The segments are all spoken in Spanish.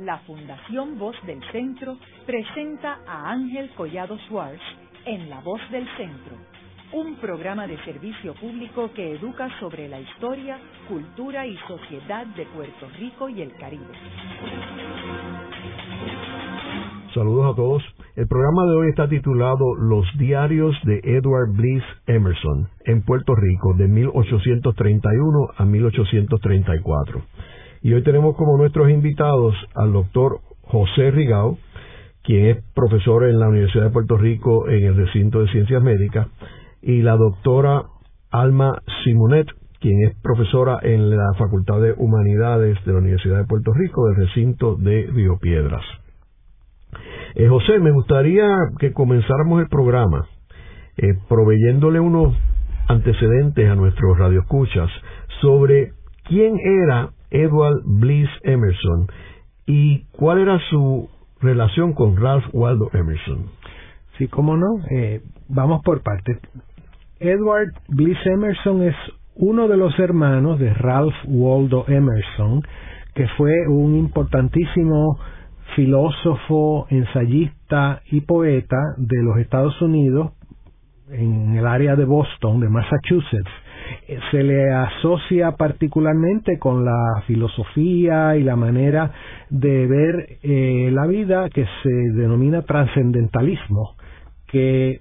la Fundación Voz del Centro presenta a Ángel Collado Schwartz en La Voz del Centro, un programa de servicio público que educa sobre la historia, cultura y sociedad de Puerto Rico y el Caribe. Saludos a todos. El programa de hoy está titulado Los diarios de Edward Bliss Emerson en Puerto Rico de 1831 a 1834. Y hoy tenemos como nuestros invitados al doctor José Rigao, quien es profesor en la Universidad de Puerto Rico en el recinto de Ciencias Médicas, y la doctora Alma Simonet, quien es profesora en la Facultad de Humanidades de la Universidad de Puerto Rico del recinto de Río Piedras. Eh, José, me gustaría que comenzáramos el programa eh, proveyéndole unos antecedentes a nuestros radioescuchas sobre quién era Edward Bliss Emerson y cuál era su relación con Ralph Waldo Emerson. Sí, cómo no. Eh, vamos por partes. Edward Bliss Emerson es uno de los hermanos de Ralph Waldo Emerson, que fue un importantísimo filósofo, ensayista y poeta de los Estados Unidos en el área de Boston, de Massachusetts. Eh, se le asocia particularmente con la filosofía y la manera de ver eh, la vida que se denomina trascendentalismo, que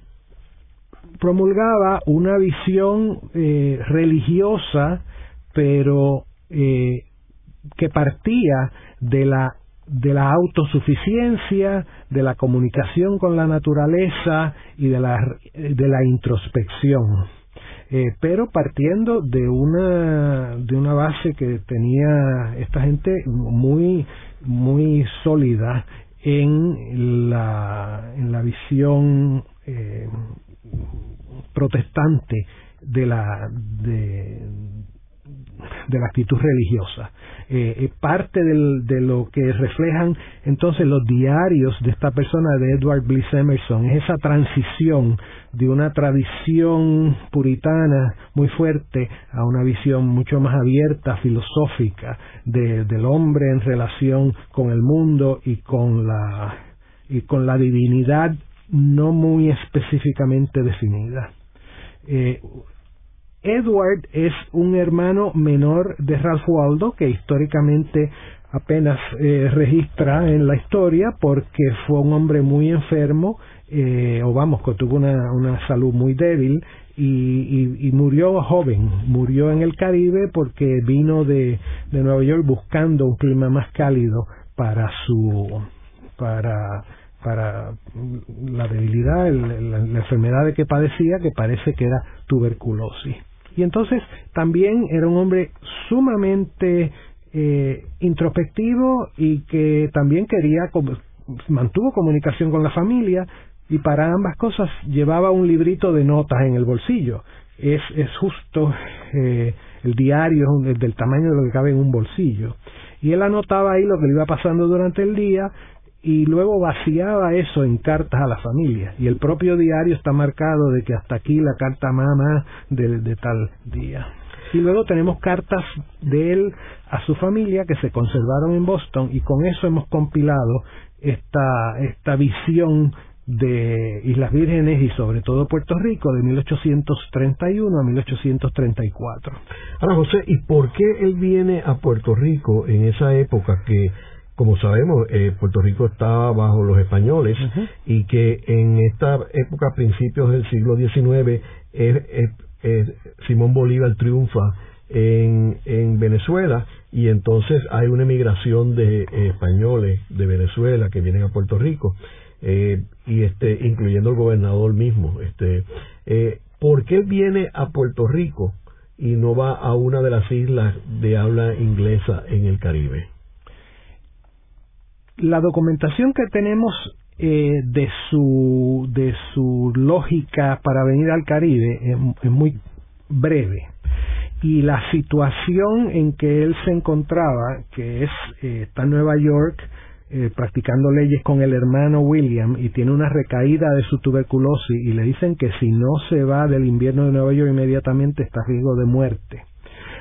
promulgaba una visión eh, religiosa, pero que partía de la de la autosuficiencia, de la comunicación con la naturaleza y de la, de la introspección. Eh, pero partiendo de una, de una base que tenía esta gente muy, muy sólida en la, en la visión eh, protestante de la, de, de la actitud religiosa. Eh, eh, parte de lo que reflejan entonces los diarios de esta persona de Edward Bliss Emerson es esa transición de una tradición puritana muy fuerte a una visión mucho más abierta, filosófica del hombre en relación con el mundo y con la y con la divinidad no muy específicamente definida. Eh, Edward es un hermano menor de Ralph Waldo, que históricamente apenas eh, registra en la historia porque fue un hombre muy enfermo, eh, o vamos, que tuvo una, una salud muy débil y, y, murió joven, murió en el Caribe porque vino de, de Nueva York buscando un clima más cálido para su para para la debilidad, la, la enfermedad de que padecía, que parece que era tuberculosis. Y entonces también era un hombre sumamente eh, introspectivo y que también quería, mantuvo comunicación con la familia y para ambas cosas llevaba un librito de notas en el bolsillo. Es, es justo eh, el diario del tamaño de lo que cabe en un bolsillo. Y él anotaba ahí lo que le iba pasando durante el día y luego vaciaba eso en cartas a la familia. Y el propio diario está marcado de que hasta aquí la carta mamá de, de tal día. Y luego tenemos cartas de él a su familia que se conservaron en Boston y con eso hemos compilado esta, esta visión de Islas Vírgenes y sobre todo Puerto Rico de 1831 a 1834. Ahora José, ¿y por qué él viene a Puerto Rico en esa época que como sabemos, eh, Puerto Rico estaba bajo los españoles y que en esta época, principios del siglo XIX, Simón Bolívar triunfa en, en, Venezuela y entonces hay una emigración de eh, españoles de Venezuela que vienen a Puerto Rico eh, y este incluyendo el gobernador mismo este ¿por qué viene a Puerto Rico y no va a una de las islas de habla inglesa en el Caribe? La documentación que tenemos eh, de su de su lógica para venir al Caribe es, muy breve. Y la situación en que él se encontraba que es eh, está en Nueva York eh, practicando leyes con el hermano William y tiene una recaída de su tuberculosis y le dicen que si no se va del invierno de Nueva York inmediatamente está a riesgo de muerte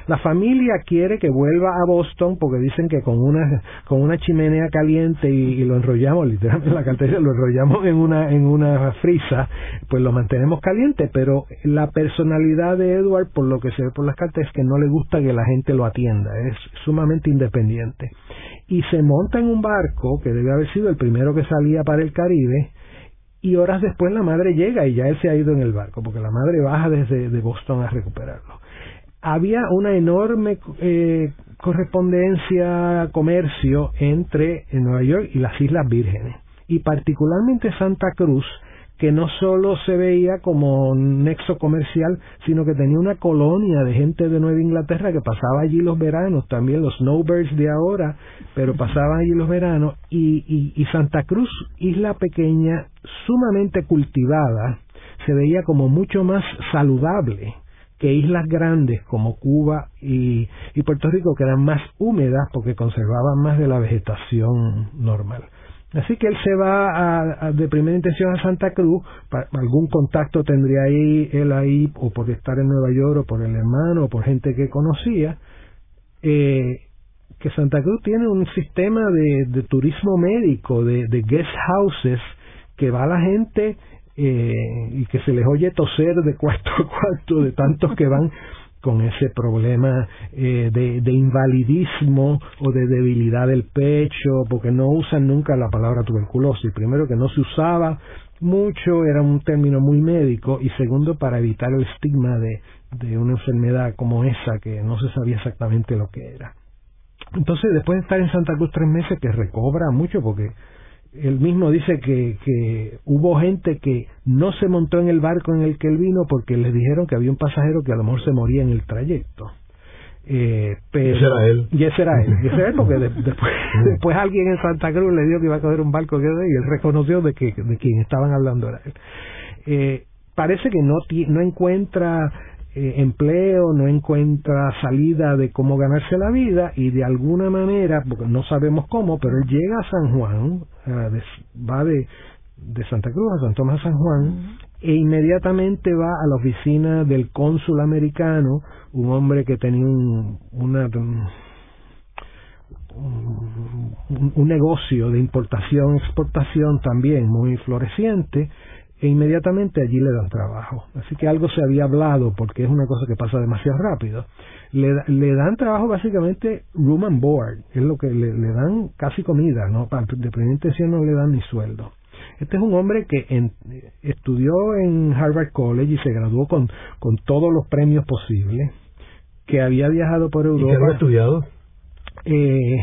La familia quiere que vuelva a Boston porque dicen que con una con una chimenea caliente y, lo enrollamos literalmente la cartera lo enrollamos en una en una frisa, pues lo mantenemos caliente, pero la personalidad de Edward por lo que se ve por las cartas es que no le gusta que la gente lo atienda, es sumamente independiente. Y se monta en un barco que debe haber sido el primero que salía para el Caribe y horas después la madre llega y ya él se ha ido en el barco, porque la madre baja desde de Boston a recuperarlo. Había una enorme eh, correspondencia, comercio entre Nueva York y las Islas Vírgenes, y particularmente Santa Cruz, que no solo se veía como un nexo comercial, sino que tenía una colonia de gente de Nueva Inglaterra que pasaba allí los veranos, también los snowbirds de ahora, pero pasaban allí los veranos, y, y, Santa Cruz, isla pequeña, sumamente cultivada, se veía como mucho más saludable que islas grandes como Cuba y, Puerto Rico, que eran más húmedas porque conservaban más de la vegetación normal. Así que él se va de primera intención a Santa Cruz, algún contacto tendría ahí él ahí, o por estar en Nueva York, o por el hermano, o por gente que conocía, eh, que Santa Cruz tiene un sistema de, turismo médico, de, de, guest houses, que va la gente eh, y que se les oye toser de cuarto a cuarto, de tantos que van con ese problema eh, de, de, invalidismo o de debilidad del pecho, porque no usan nunca la palabra tuberculosis. Primero que no se usaba mucho, era un término muy médico, y segundo para evitar el estigma de, de una enfermedad como esa, que no se sabía exactamente lo que era. Entonces, después de estar en Santa Cruz tres meses, que recobra mucho, porque él mismo dice que, que hubo gente que no se montó en el barco en el que él vino porque les dijeron que había un pasajero que a lo mejor se moría en el trayecto. Eh, pero, ese era él. Y ese era él. Y ese era él porque después, después alguien en Santa Cruz le dijo que iba a coger un barco que y él reconoció de que de quien estaban hablando era él. Eh, parece que no, no encuentra eh, empleo, no encuentra salida de cómo ganarse la vida y de alguna manera, porque no sabemos cómo, pero él llega a San Juan, va de, de Santa Cruz a San Tomás San Juan e inmediatamente va a la oficina del cónsul americano, un hombre que tenía un, una, un negocio de importación-exportación también muy floreciente, e inmediatamente allí le dan trabajo. Así que algo se había hablado porque es una cosa que pasa demasiado rápido. Le, le dan trabajo básicamente room and board, es lo que le, dan casi comida, no de primera intención no le dan ni sueldo. Este es un hombre que estudió en Harvard College y se graduó con, con todos los premios posibles, que había viajado por Europa. ¿Y qué había estudiado? Eh,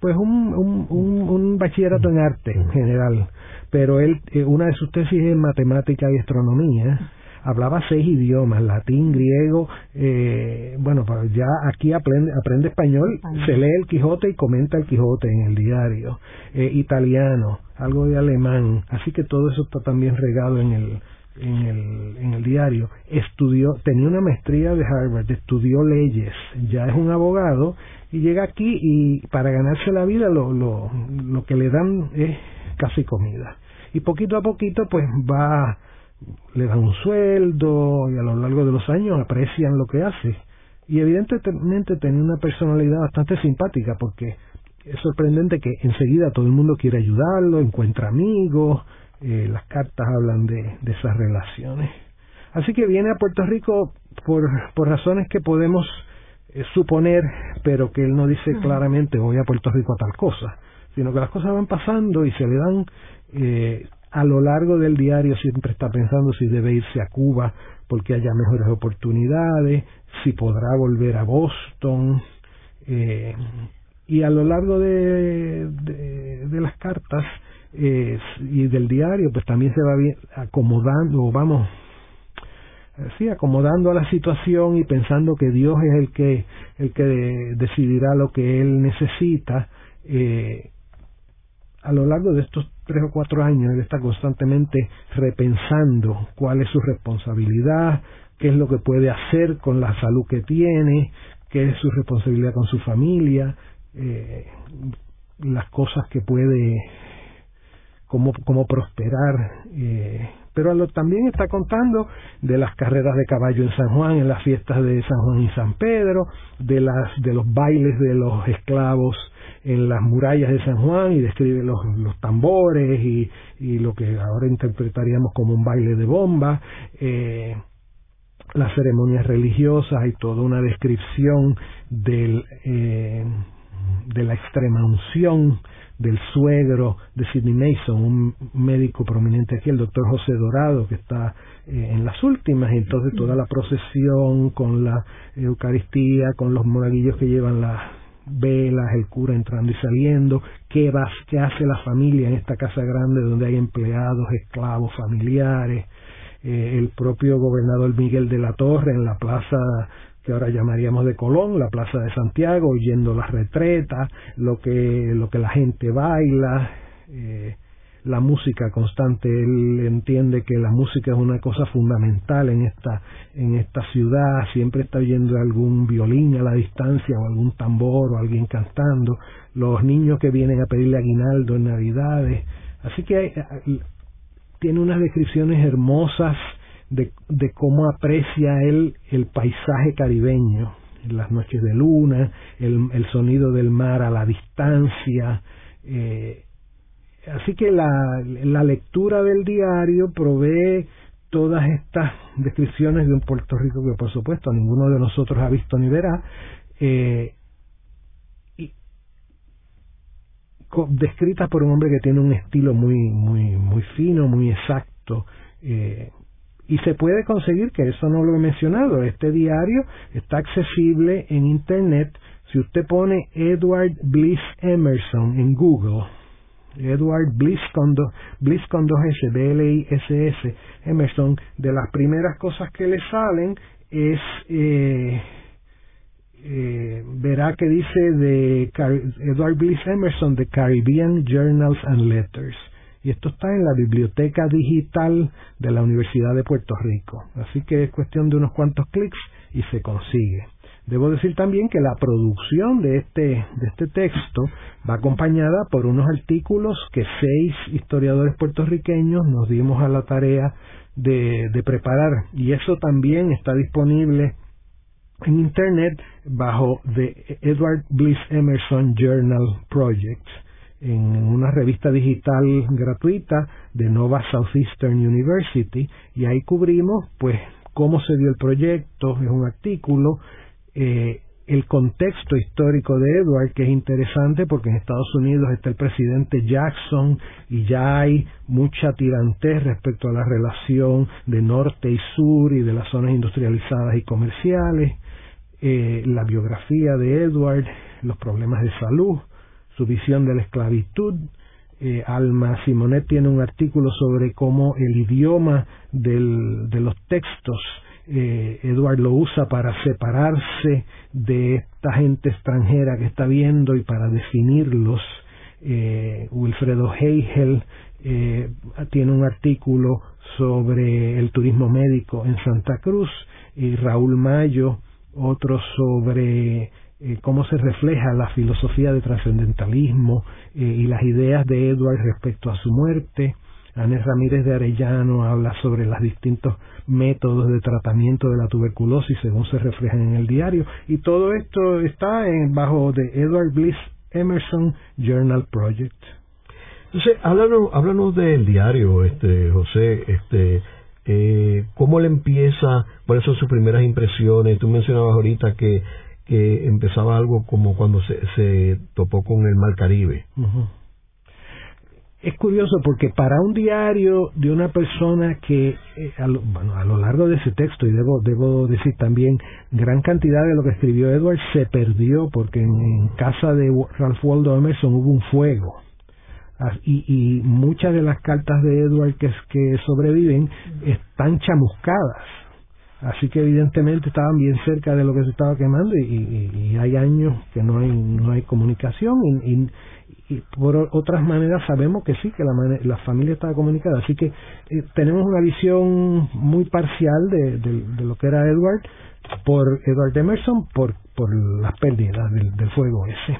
pues un, un, un, un bachillerato en arte en general pero él, eh, una de sus tesis en matemática y astronomía, hablaba seis idiomas, latín, griego, eh, bueno, pues ya aquí aprende, aprende español, se lee el Quijote y comenta el Quijote en el diario, eh, italiano, algo de alemán, así que todo eso está también regado en el, en el, en el diario, estudió, tenía una maestría de Harvard, estudió leyes, ya es un abogado y llega aquí y para ganarse la vida lo, lo, lo que le dan es casi comida. Y poquito a poquito pues va, le dan un sueldo y a lo largo de los años aprecian lo que hace. Y evidentemente tenía una personalidad bastante simpática porque es sorprendente que enseguida todo el mundo quiere ayudarlo, encuentra amigos, eh, las cartas hablan de, de esas relaciones. Así que viene a Puerto Rico por, por razones que podemos eh, suponer, pero que él no dice claramente voy a Puerto Rico a tal cosa sino que las cosas van pasando y se le dan eh, a lo largo del diario siempre está pensando si debe irse a Cuba porque haya mejores oportunidades, si podrá volver a Boston, eh, y a lo largo de, de, las cartas eh, y del diario, pues también se va acomodando, vamos, sí, acomodando a la situación y pensando que Dios es el que, el que decidirá lo que él necesita, eh, a lo largo de estos tres o cuatro años él está constantemente repensando cuál es su responsabilidad, qué es lo que puede hacer con la salud que tiene, qué es su responsabilidad con su familia, eh, las cosas que puede, cómo, cómo prosperar eh, pero también está contando de las carreras de caballo en San Juan, en las fiestas de San Juan y San Pedro, de las de los bailes de los esclavos en las murallas de San Juan y describe los, los tambores y, y, lo que ahora interpretaríamos como un baile de bomba. Eh, las ceremonias religiosas y toda una descripción del, eh, de la extrema unción del suegro de Sidney Mason, un médico prominente aquí, el doctor José Dorado, que está eh, en las últimas, entonces toda la procesión con la Eucaristía, con los monaguillos que llevan las velas, el cura entrando y saliendo, qué, va, qué hace la familia en esta casa grande donde hay empleados, esclavos, familiares, eh, el propio gobernador Miguel de la Torre en la plaza que ahora llamaríamos de Colón, la Plaza de Santiago, oyendo las retretas, lo que, lo que la gente baila, eh, la música constante. Él entiende que la música es una cosa fundamental en esta, en esta ciudad, siempre está oyendo algún violín a la distancia o algún tambor o alguien cantando, los niños que vienen a pedirle aguinaldo en Navidades. Así que tiene unas descripciones hermosas de, de cómo aprecia él el paisaje caribeño, las noches de luna, el, el sonido del mar a la distancia. Eh, así que la, lectura del diario provee todas estas descripciones de un Puerto Rico que por supuesto ninguno de nosotros ha visto ni verá, eh, descritas por un hombre que tiene un estilo muy muy muy fino, muy exacto. Eh, y se puede conseguir, que eso no lo he mencionado, este diario está accesible en Internet. Si usted pone Edward Bliss Emerson en Google, Edward Bliss con, Bliss con dos S, B-L-I-S-S, Emerson, de las primeras cosas que le salen es, eh, eh, verá que dice de Edward Bliss Emerson, de Caribbean Journals and Letters y esto está en la biblioteca digital de la Universidad de Puerto Rico. Así que es cuestión de unos cuantos clics y se consigue. Debo decir también que la producción de este, de este texto va acompañada por unos artículos que seis historiadores puertorriqueños nos dimos a la tarea de, preparar. Y eso también está disponible en Internet bajo The Edward Bliss Emerson Journal Project en una revista digital gratuita de Nova Southeastern University. Y ahí cubrimos pues cómo se dio el proyecto, es un artículo, eh, el contexto histórico de Edward, que es interesante porque en Estados Unidos está el presidente Jackson y ya hay mucha tirantez respecto a la relación de norte y sur y de las zonas industrializadas y comerciales, eh, la biografía de Edward, los problemas de salud, su visión de la esclavitud. Eh, Alma Simonet tiene un artículo sobre cómo el idioma del, de los textos eh, Edward lo usa para separarse de esta gente extranjera que está viendo y para definirlos. Eh, Wilfredo Heigel eh, tiene un artículo sobre el turismo médico en Santa Cruz y Raúl Mayo otro sobre eh, cómo se refleja la filosofía de trascendentalismo eh, y las ideas de Edward respecto a su muerte. Anés Ramírez de Arellano habla sobre los distintos métodos de tratamiento de la tuberculosis según se reflejan en el diario y todo esto está en, bajo de Edward Bliss Emerson Journal Project. Entonces, háblanos, háblanos del diario, este José, este eh, cómo le empieza, cuáles son sus primeras impresiones. Tú mencionabas ahorita que que empezaba algo como cuando se, se topó con el Mar Caribe. Es curioso porque para un diario de una persona que, eh, a, lo, bueno, a lo largo de ese texto, y debo, debo decir también, gran cantidad de lo que escribió Edward se perdió porque en, casa de Ralph Waldo Emerson hubo un fuego. Ah, y, y muchas de las cartas de Edward que, que sobreviven están chamuscadas Así que evidentemente estaban bien cerca de lo que se estaba quemando y, hay años que no hay, no hay comunicación y, por otras maneras sabemos que sí, que la, la familia estaba comunicada. Así que eh, tenemos una visión muy parcial de, de, lo que era Edward por Edward Emerson por, por las pérdidas del, del fuego ese.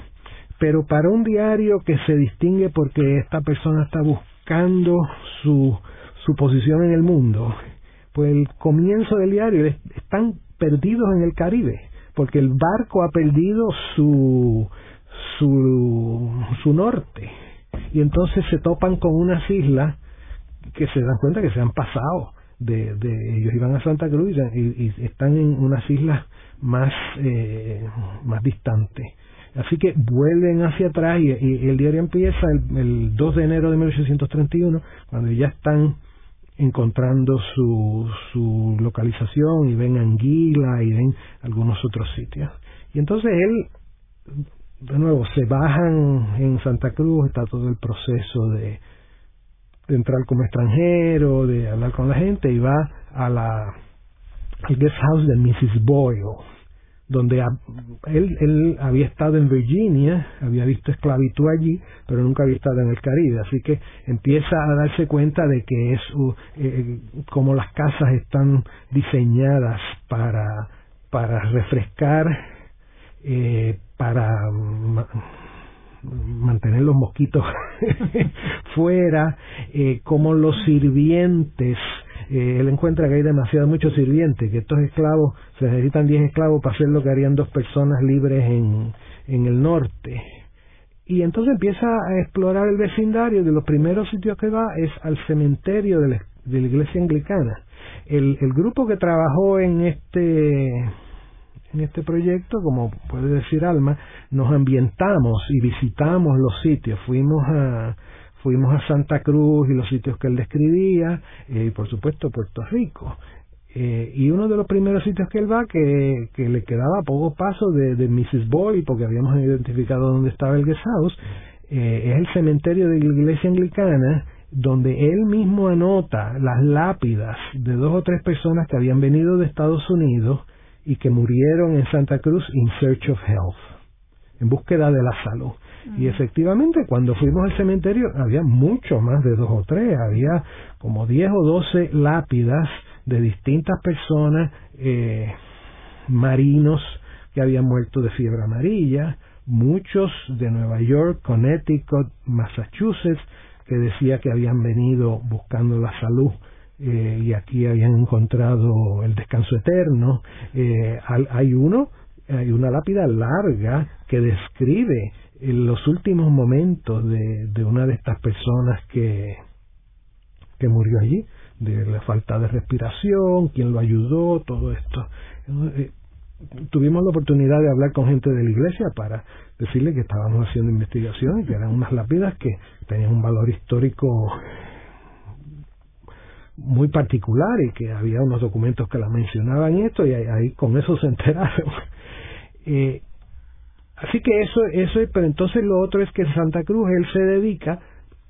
Pero para un diario que se distingue porque esta persona está buscando su su posición en el mundo, pues el comienzo del diario están perdidos en el Caribe, porque el barco ha perdido su, su, su norte, y entonces se topan con unas islas que se dan cuenta que se han pasado de, de ellos iban a Santa Cruz y, están en unas islas más eh, más distantes así que vuelven hacia atrás y, el diario empieza el, el 2 de enero de 1831 cuando ya están encontrando su, su localización y ven Anguila y ven algunos otros sitios. Y entonces él, de nuevo, se bajan en Santa Cruz, está todo el proceso de, entrar como extranjero, de hablar con la gente y va a la al guest house de Mrs. Boyle donde él, él había estado en Virginia, había visto esclavitud allí, pero nunca había estado en el Caribe, así que empieza a darse cuenta de que es eh, como las casas están diseñadas para, para refrescar, eh, para mantener los mosquitos fuera, eh, como los sirvientes eh, él encuentra que hay demasiado muchos sirvientes, que estos esclavos, se necesitan 10 esclavos para hacer lo que harían dos personas libres en, en el norte. Y entonces empieza a explorar el vecindario, de los primeros sitios que va es al cementerio de la, de la iglesia anglicana. El, el grupo que trabajó en este en este proyecto, como puede decir Alma, nos ambientamos y visitamos los sitios. Fuimos a, fuimos a Santa Cruz y los sitios que él describía, eh, y por supuesto Puerto Rico. Eh, y uno de los primeros sitios que él va, que, que le quedaba a poco paso de, de Mrs. Boy, porque habíamos identificado dónde estaba el guest house, eh, es el cementerio de la iglesia anglicana, donde él mismo anota las lápidas de dos o tres personas que habían venido de Estados Unidos y que murieron en Santa Cruz in search of health, en búsqueda de la salud. Y efectivamente, cuando fuimos al cementerio, había mucho más de dos o tres, había como diez o doce lápidas de distintas personas, eh, marinos que habían muerto de fiebre amarilla, muchos de Nueva York, Connecticut, Massachusetts, que decía que habían venido buscando la salud eh, y aquí habían encontrado el descanso eterno. Eh, hay uno, hay una lápida larga que describe en los últimos momentos de, de una de estas personas que, que murió allí, de la falta de respiración, quién lo ayudó, todo esto. Eh, tuvimos la oportunidad de hablar con gente de la iglesia para decirle que estábamos haciendo investigación y que eran unas lápidas que tenían un valor histórico muy particular y que había unos documentos que la mencionaban esto y ahí, con eso se enteraron. Eh, Así que eso, eso, pero entonces lo otro es que Santa Cruz él se dedica,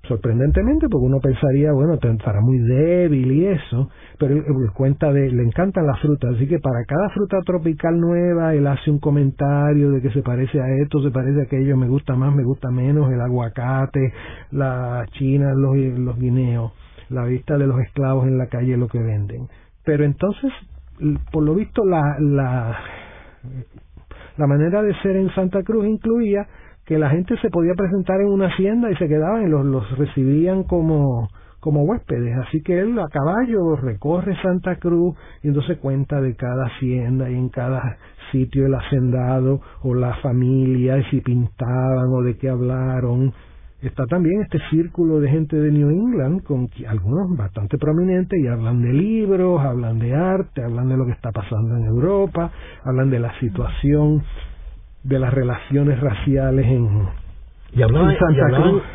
sorprendentemente, porque uno pensaría, bueno, estará muy débil y eso, pero él, cuenta de, le encantan las frutas, así que para cada fruta tropical nueva, él hace un comentario de que se parece a esto, se parece a aquello, me gusta más, me gusta menos, el aguacate, la china, los, los guineos, la vista de los esclavos en la calle, lo que venden. Pero entonces, por lo visto, la, la la manera de ser en Santa Cruz incluía que la gente se podía presentar en una hacienda y se quedaban y los, los recibían como, como huéspedes. Así que él a caballo recorre Santa Cruz y entonces cuenta de cada hacienda y en cada sitio el hacendado o la familia, y si pintaban o de qué hablaron está también este círculo de gente de New England, con algunos bastante prominentes, y hablan de libros, hablan de arte, hablan de lo que está pasando en Europa, hablan de la situación de las relaciones raciales en, y hablaban,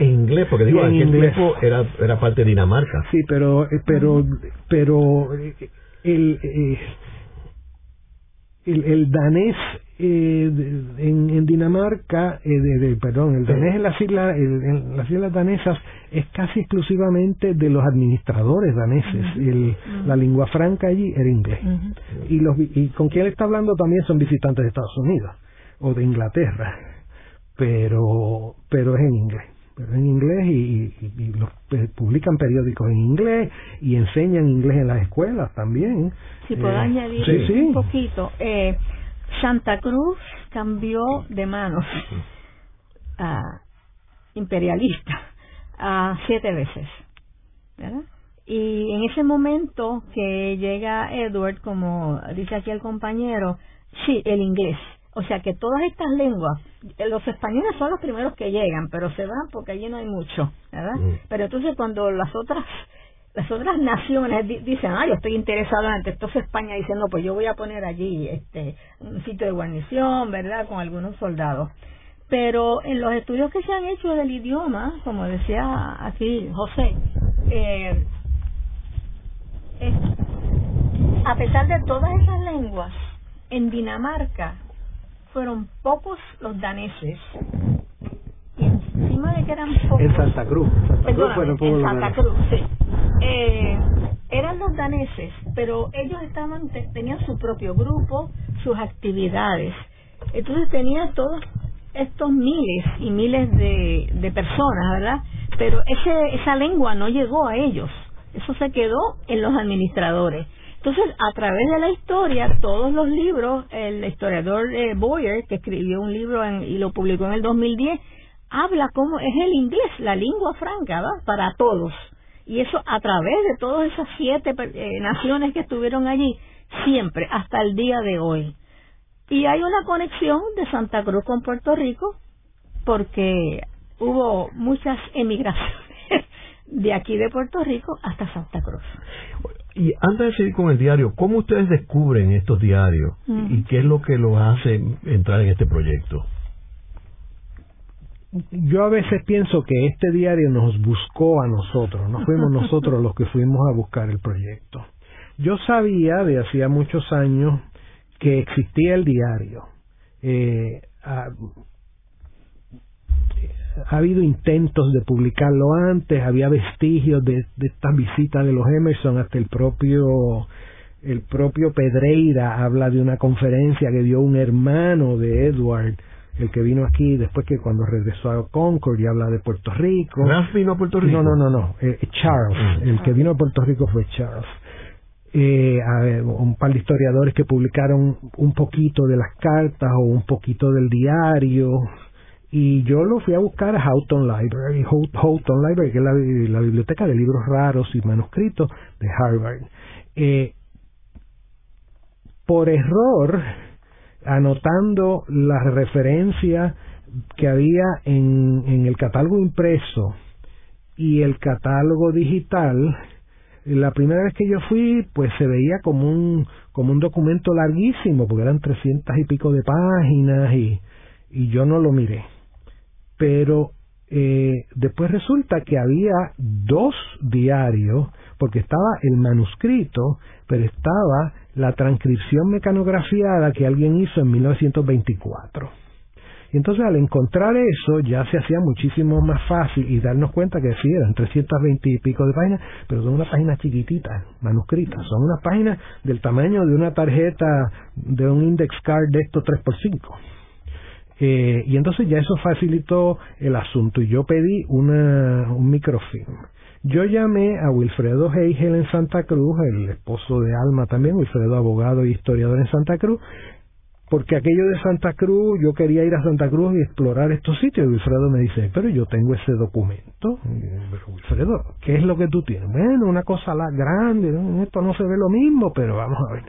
en inglés, porque digo, en aquel tiempo era, era parte de Dinamarca. Sí, pero, eh, pero, pero eh, el, eh, el, el danés eh, en, en, Dinamarca, eh, de, perdón, el danés en las islas, en las islas danesas es casi exclusivamente de los administradores daneses. el, La lengua franca allí era inglés. y, los, y con quien él está hablando también son visitantes de Estados Unidos o de Inglaterra, pero, pero es en inglés pero en inglés y, los, eh, publican periódicos en inglés y enseñan inglés en las escuelas también. Si puedo eh, añadir un poquito, eh, Santa Cruz cambió de manos a imperialista a siete veces, ¿verdad? Y en ese momento que llega Edward, como dice aquí el compañero, sí, el inglés. O sea que todas estas lenguas, eh, los españoles son los primeros que llegan, pero se van porque allí no hay mucho, ¿verdad? Mm. Pero entonces cuando las otras las otras naciones dicen, ah, yo estoy interesado en entonces España dice, no, pues yo voy a poner allí este un sitio de guarnición, ¿verdad?, con algunos soldados. Pero en los estudios que se han hecho del idioma, como decía aquí José, eh, a pesar de todas esas lenguas, en Dinamarca fueron pocos los daneses y encima de que eran pocos en Santa Cruz, en Santa Cruz sí eh, eran los daneses pero ellos estaban tenían su propio grupo sus actividades entonces tenían todos estos miles y miles de, de personas verdad pero ese esa lengua no llegó a ellos eso se quedó en los administradores entonces, a través de la historia, todos los libros, el historiador eh, Boyer, que escribió un libro y lo publicó en el 2010, habla como es el inglés, la lengua franca, ¿va? Para todos. Y eso a través de todas esas siete eh, naciones que estuvieron allí, siempre, hasta el día de hoy. Y hay una conexión de Santa Cruz con Puerto Rico, porque hubo muchas emigraciones de aquí de Puerto Rico hasta Santa Cruz. Y antes de seguir con el diario, ¿cómo ustedes descubren estos diarios y qué es lo que los hace entrar en este proyecto? Yo a veces pienso que este diario nos buscó a nosotros, no fuimos nosotros los que fuimos a buscar el proyecto. Yo sabía de hacía muchos años que existía el diario. Eh, ha habido intentos de publicarlo antes, había vestigios de, de estas visitas de los Emerson, hasta el propio el propio Pedreira habla de una conferencia que dio un hermano de Edward, el que vino aquí después que cuando regresó a Concord y habla de Puerto Rico. vino a Puerto Rico? No, no, no, no. Eh, Charles. Mm. El que vino a Puerto Rico fue Charles. Eh, un par de historiadores que publicaron un poquito de las cartas o un poquito del diario y yo lo fui a buscar a Houghton Library, Houghton Library, que es la, biblioteca de libros raros y manuscritos de Harvard. Eh, por error, anotando la referencia que había en, en el catálogo impreso y el catálogo digital, la primera vez que yo fui, pues se veía como un, como un documento larguísimo, porque eran trescientas y pico de páginas y, y yo no lo miré. Pero eh, después resulta que había dos diarios, porque estaba el manuscrito, pero estaba la transcripción mecanografiada que alguien hizo en 1924. Y entonces al encontrar eso ya se hacía muchísimo más fácil y darnos cuenta que sí, eran 320 y pico de páginas, pero son unas páginas chiquititas, manuscritas, son unas páginas del tamaño de una tarjeta de un index card de estos 3x5. Eh, y entonces ya eso facilitó el asunto y yo pedí una, un microfilm. Yo llamé a Wilfredo Heigel en Santa Cruz, el esposo de Alma también, Wilfredo abogado y historiador en Santa Cruz, porque aquello de Santa Cruz, yo quería ir a Santa Cruz y explorar estos sitios. Y Wilfredo me dice, pero yo tengo ese documento. Wilfredo, ¿qué es lo que tú tienes? Bueno, una cosa la grande, esto no se ve lo mismo, pero vamos a ver.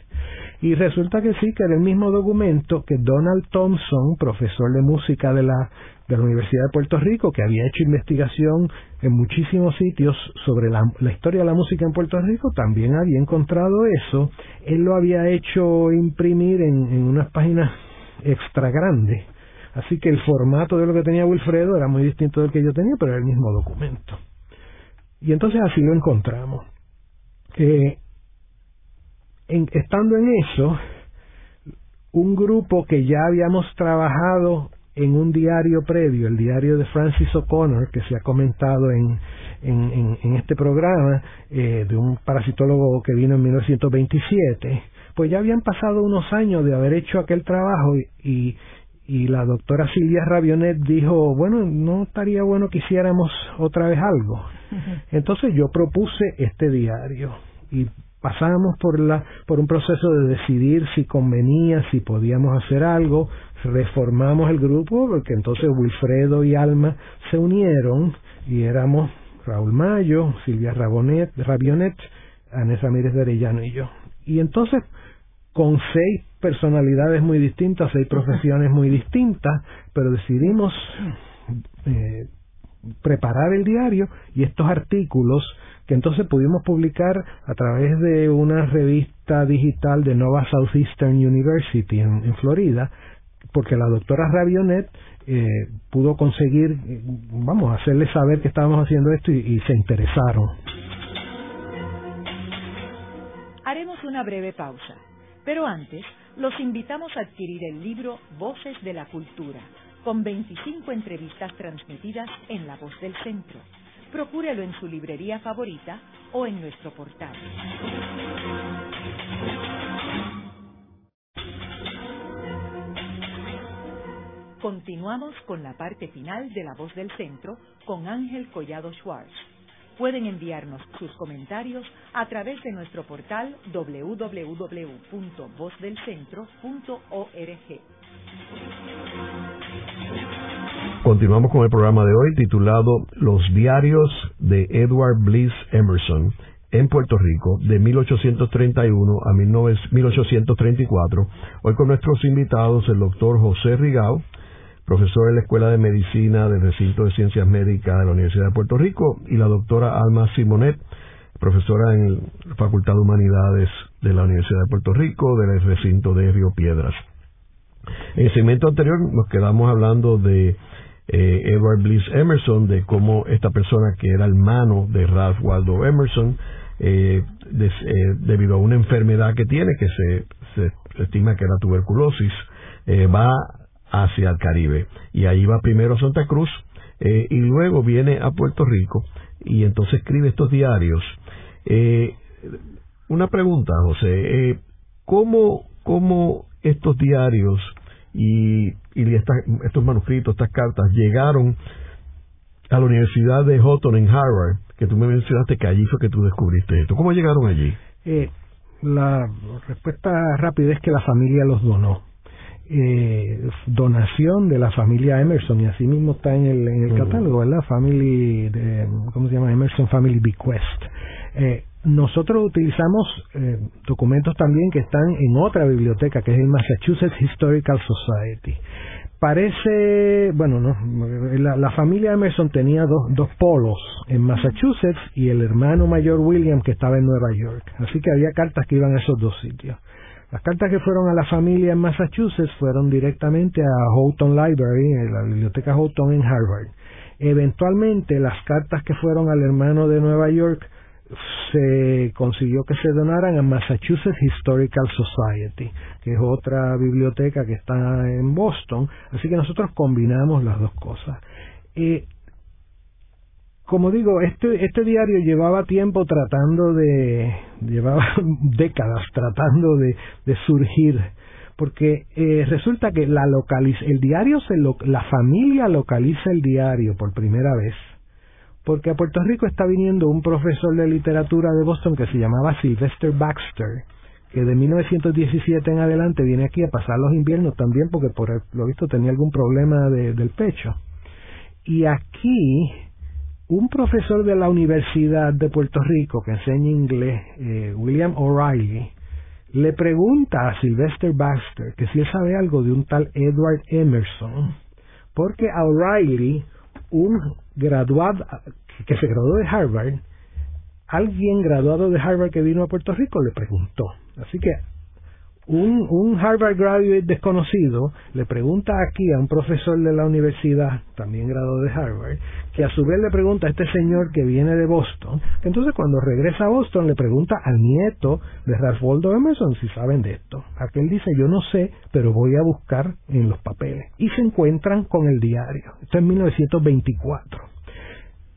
Y resulta que sí, que era el mismo documento que Donald Thompson, profesor de música de la, de la Universidad de Puerto Rico, que había hecho investigación en muchísimos sitios sobre la, historia de la música en Puerto Rico, también había encontrado eso. Él lo había hecho imprimir en, en unas páginas extra grandes. Así que el formato de lo que tenía Wilfredo era muy distinto del que yo tenía, pero era el mismo documento. Y entonces así lo encontramos. Eh, estando en eso, un grupo que ya habíamos trabajado en un diario previo, el diario de Francis O'Connor, que se ha comentado en, en, en, este programa, eh, de un parasitólogo que vino en 1927, pues ya habían pasado unos años de haber hecho aquel trabajo y, y la doctora Silvia Rabionet dijo, bueno, no estaría bueno que hiciéramos otra vez algo. Entonces yo propuse este diario y pasamos por la por un proceso de decidir si convenía, si podíamos hacer algo, reformamos el grupo porque entonces Wilfredo y Alma se unieron y éramos Raúl Mayo, Silvia Rabonet, Rabionet, Anés Ramírez de Arellano y yo. Y entonces, con seis personalidades muy distintas, seis profesiones muy distintas, pero decidimos eh, preparar el diario y estos artículos que entonces pudimos publicar a través de una revista digital de Nova Southeastern University en, Florida, porque la doctora Rabionet eh, pudo conseguir, vamos, hacerle saber que estábamos haciendo esto y se interesaron. Haremos una breve pausa, pero antes los invitamos a adquirir el libro Voces de la Cultura, con 25 entrevistas transmitidas en La Voz del Centro procúrelo en su librería favorita o en nuestro portal. Continuamos con la parte final de La Voz del Centro con Ángel Collado Schwartz. Pueden enviarnos sus comentarios a través de nuestro portal www.vozdelcentro.org. Continuamos con el programa de hoy titulado Los diarios de Edward Bliss Emerson en Puerto Rico de 1831 a 1834. Hoy con nuestros invitados el doctor José Rigao, profesor en la Escuela de Medicina del Recinto de Ciencias Médicas de la Universidad de Puerto Rico, y la doctora Alma Simonet, profesora en la Facultad de Humanidades de la Universidad de Puerto Rico del recinto de Río Piedras. En el segmento anterior nos quedamos hablando de eh, Edward Bliss Emerson, de cómo esta persona que era hermano de Ralph Waldo Emerson, eh, eh, debido a una enfermedad que tiene, que se, se, estima que era tuberculosis, va hacia el Caribe. Y ahí va primero a Santa Cruz y luego viene a Puerto Rico y entonces escribe estos diarios. una pregunta, José, ¿cómo, ¿cómo estos diarios y, y estos manuscritos, estas cartas, llegaron a la Universidad de Houghton en Harvard, que tú me mencionaste que allí fue que tú descubriste esto. ¿Cómo llegaron allí? Eh, la respuesta rápida es que la familia los donó. Eh, donación de la familia Emerson y así mismo está en el, en el catálogo, ¿verdad? Family, de, ¿cómo se llama? Emerson Family Bequest. Eh, nosotros utilizamos eh, documentos también que están en otra biblioteca, que es el Massachusetts Historical Society. Parece, bueno, no, la, familia Emerson tenía dos, dos polos en Massachusetts y el hermano mayor William que estaba en Nueva York. Así que había cartas que iban a esos dos sitios. Las cartas que fueron a la familia en Massachusetts fueron directamente a Houghton Library, la biblioteca Houghton en Harvard. Eventualmente las cartas que fueron al hermano de Nueva York se consiguió que se donaran a Massachusetts Historical Society, que es otra biblioteca que está en Boston, así que nosotros combinamos las dos cosas. Eh, como digo, este, este diario llevaba tiempo tratando de, llevaba décadas tratando de, de surgir, porque eh, resulta que la el diario, se la familia localiza el diario por primera vez porque a Puerto Rico está viniendo un profesor de literatura de Boston que se llamaba Sylvester Baxter, que de 1917 en adelante viene aquí a pasar los inviernos también porque por lo visto tenía algún problema del pecho. Y aquí un profesor de la Universidad de Puerto Rico que enseña inglés, eh, William O'Reilly, le pregunta a Sylvester Baxter que si él sabe algo de un tal Edward Emerson, porque a O'Reilly un graduado que se graduó de Harvard, alguien graduado de Harvard que vino a Puerto Rico le preguntó. Así que un, un Harvard graduate desconocido le pregunta aquí a un profesor de la universidad, también graduado de Harvard, que a su vez le pregunta a este señor que viene de Boston, entonces cuando regresa a Boston le pregunta al nieto de Ralph Emerson si saben de esto. Aquel dice, yo no sé, pero voy a buscar en los papeles. Y se encuentran con el diario. Esto es 1924.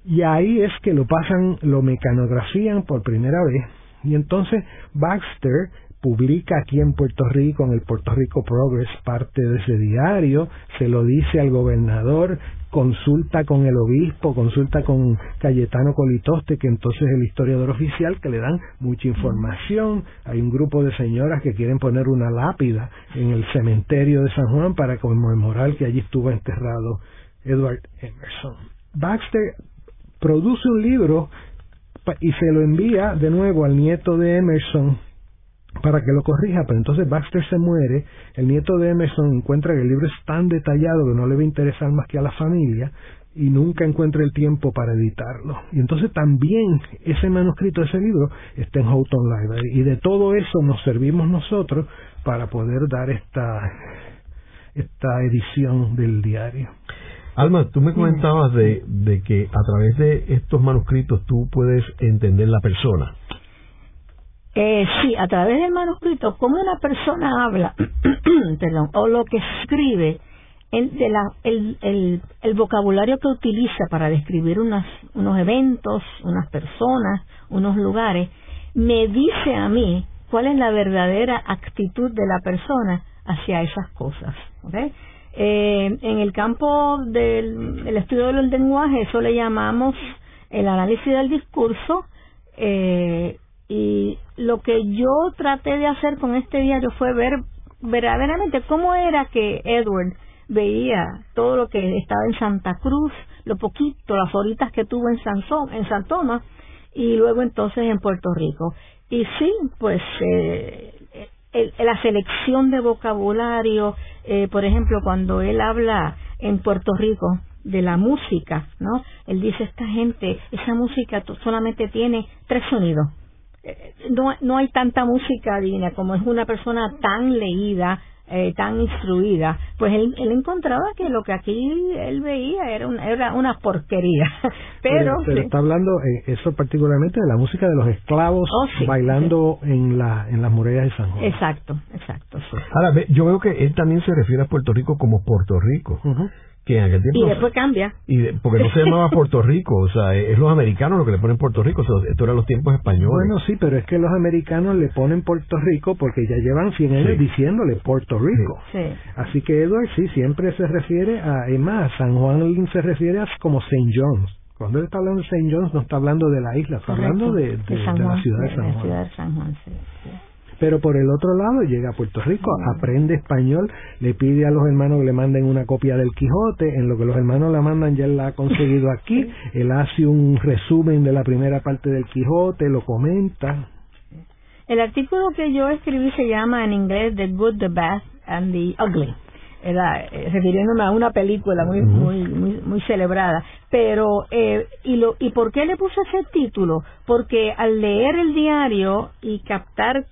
Y ahí es que lo pasan, lo mecanografían por primera vez. Y entonces Baxter publica aquí en Puerto Rico, en el Puerto Rico Progress, parte de ese diario, se lo dice al gobernador, consulta con el obispo, consulta con Cayetano Colitoste, que entonces es el historiador oficial, que le dan mucha información. Hay un grupo de señoras que quieren poner una lápida en el cementerio de San Juan para conmemorar que allí estuvo enterrado Edward Emerson. Baxter produce un libro y se lo envía de nuevo al nieto de Emerson para que lo corrija, pero entonces Baxter se muere, el nieto de Emerson encuentra que el libro es tan detallado que no le va a interesar más que a la familia y nunca encuentra el tiempo para editarlo. Y entonces también ese manuscrito, ese libro, está en Houghton Library. Y de todo eso nos servimos nosotros para poder dar esta, esta edición del diario. Alma, tú me comentabas de, de que a través de estos manuscritos tú puedes entender la persona. Eh, sí, a través del manuscrito, cómo una persona habla, perdón, o lo que escribe, el, de la, el, el, vocabulario que utiliza para describir unas, unos eventos, unas personas, unos lugares, me dice a mí cuál es la verdadera actitud de la persona hacia esas cosas. Eh, en el campo del estudio del lenguaje, eso le llamamos el análisis del discurso. Eh, y lo que yo traté de hacer con este diario fue ver verdaderamente cómo era que Edward veía todo lo que estaba en Santa Cruz, lo poquito, las horitas que tuvo en San, en San Tomás y luego entonces en Puerto Rico. Y sí, pues eh, la selección de vocabulario, eh, por ejemplo, cuando él habla en Puerto Rico de la música, ¿no? Él dice, esta gente, esa música solamente tiene tres sonidos no, no hay tanta música divina como es una persona tan leída, eh, tan instruida, pues él, él, encontraba que lo que aquí él veía era una, era una porquería. Pero, pero, está hablando eh, eso particularmente de la música de los esclavos oh, bailando en la en las murallas de San Juan. Exacto, exacto. Ahora, yo veo que él también se refiere a Puerto Rico como Puerto Rico y después cambia. Y porque no se llamaba Puerto Rico, o sea, es los americanos lo que le ponen Puerto Rico, esto eran los tiempos españoles. Bueno, sí, pero es que los americanos le ponen Puerto Rico porque ya llevan 100 años diciéndole Puerto Rico. Sí. Así que Edward sí siempre se refiere a, es más, San Juan se refiere a como St. John's. Cuando él está hablando de St. John's no está hablando de la isla, está hablando de, de, la ciudad de San Juan. de San Juan sí. Pero por el otro lado llega a Puerto Rico, aprende español, le pide a los hermanos que le manden una copia del Quijote, en lo que los hermanos la mandan ya él la ha conseguido aquí, él hace un resumen de la primera parte del Quijote, lo comenta. El artículo que yo escribí se llama en inglés The Good, the Bad and the Ugly era eh, refiriéndome a una película muy muy muy, muy celebrada. Pero eh, y lo y por qué le puse ese título porque al leer el diario y captar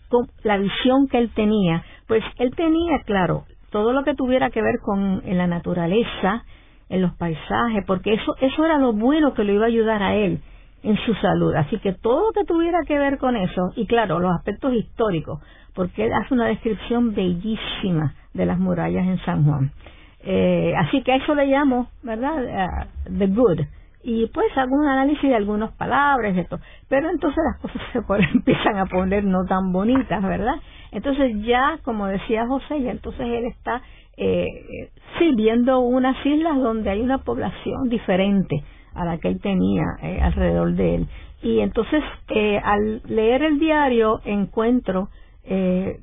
la visión que él tenía pues él tenía claro todo lo que tuviera que ver con en la naturaleza en los paisajes porque eso eso era lo bueno que le iba a ayudar a él en su salud. Así que todo lo que tuviera que ver con eso y claro los aspectos históricos porque él hace una descripción bellísima de las murallas en San Juan. Eh, así que a eso le llamo, ¿verdad? Uh, the good. Y pues hago un análisis de algunas palabras, esto. Pero entonces las cosas se empiezan a poner no tan bonitas, ¿verdad? Entonces ya, como decía José, ya entonces él está eh, sí viendo unas islas donde hay una población diferente a la que él tenía eh, alrededor de él. Y entonces eh, al leer el diario encuentro eh,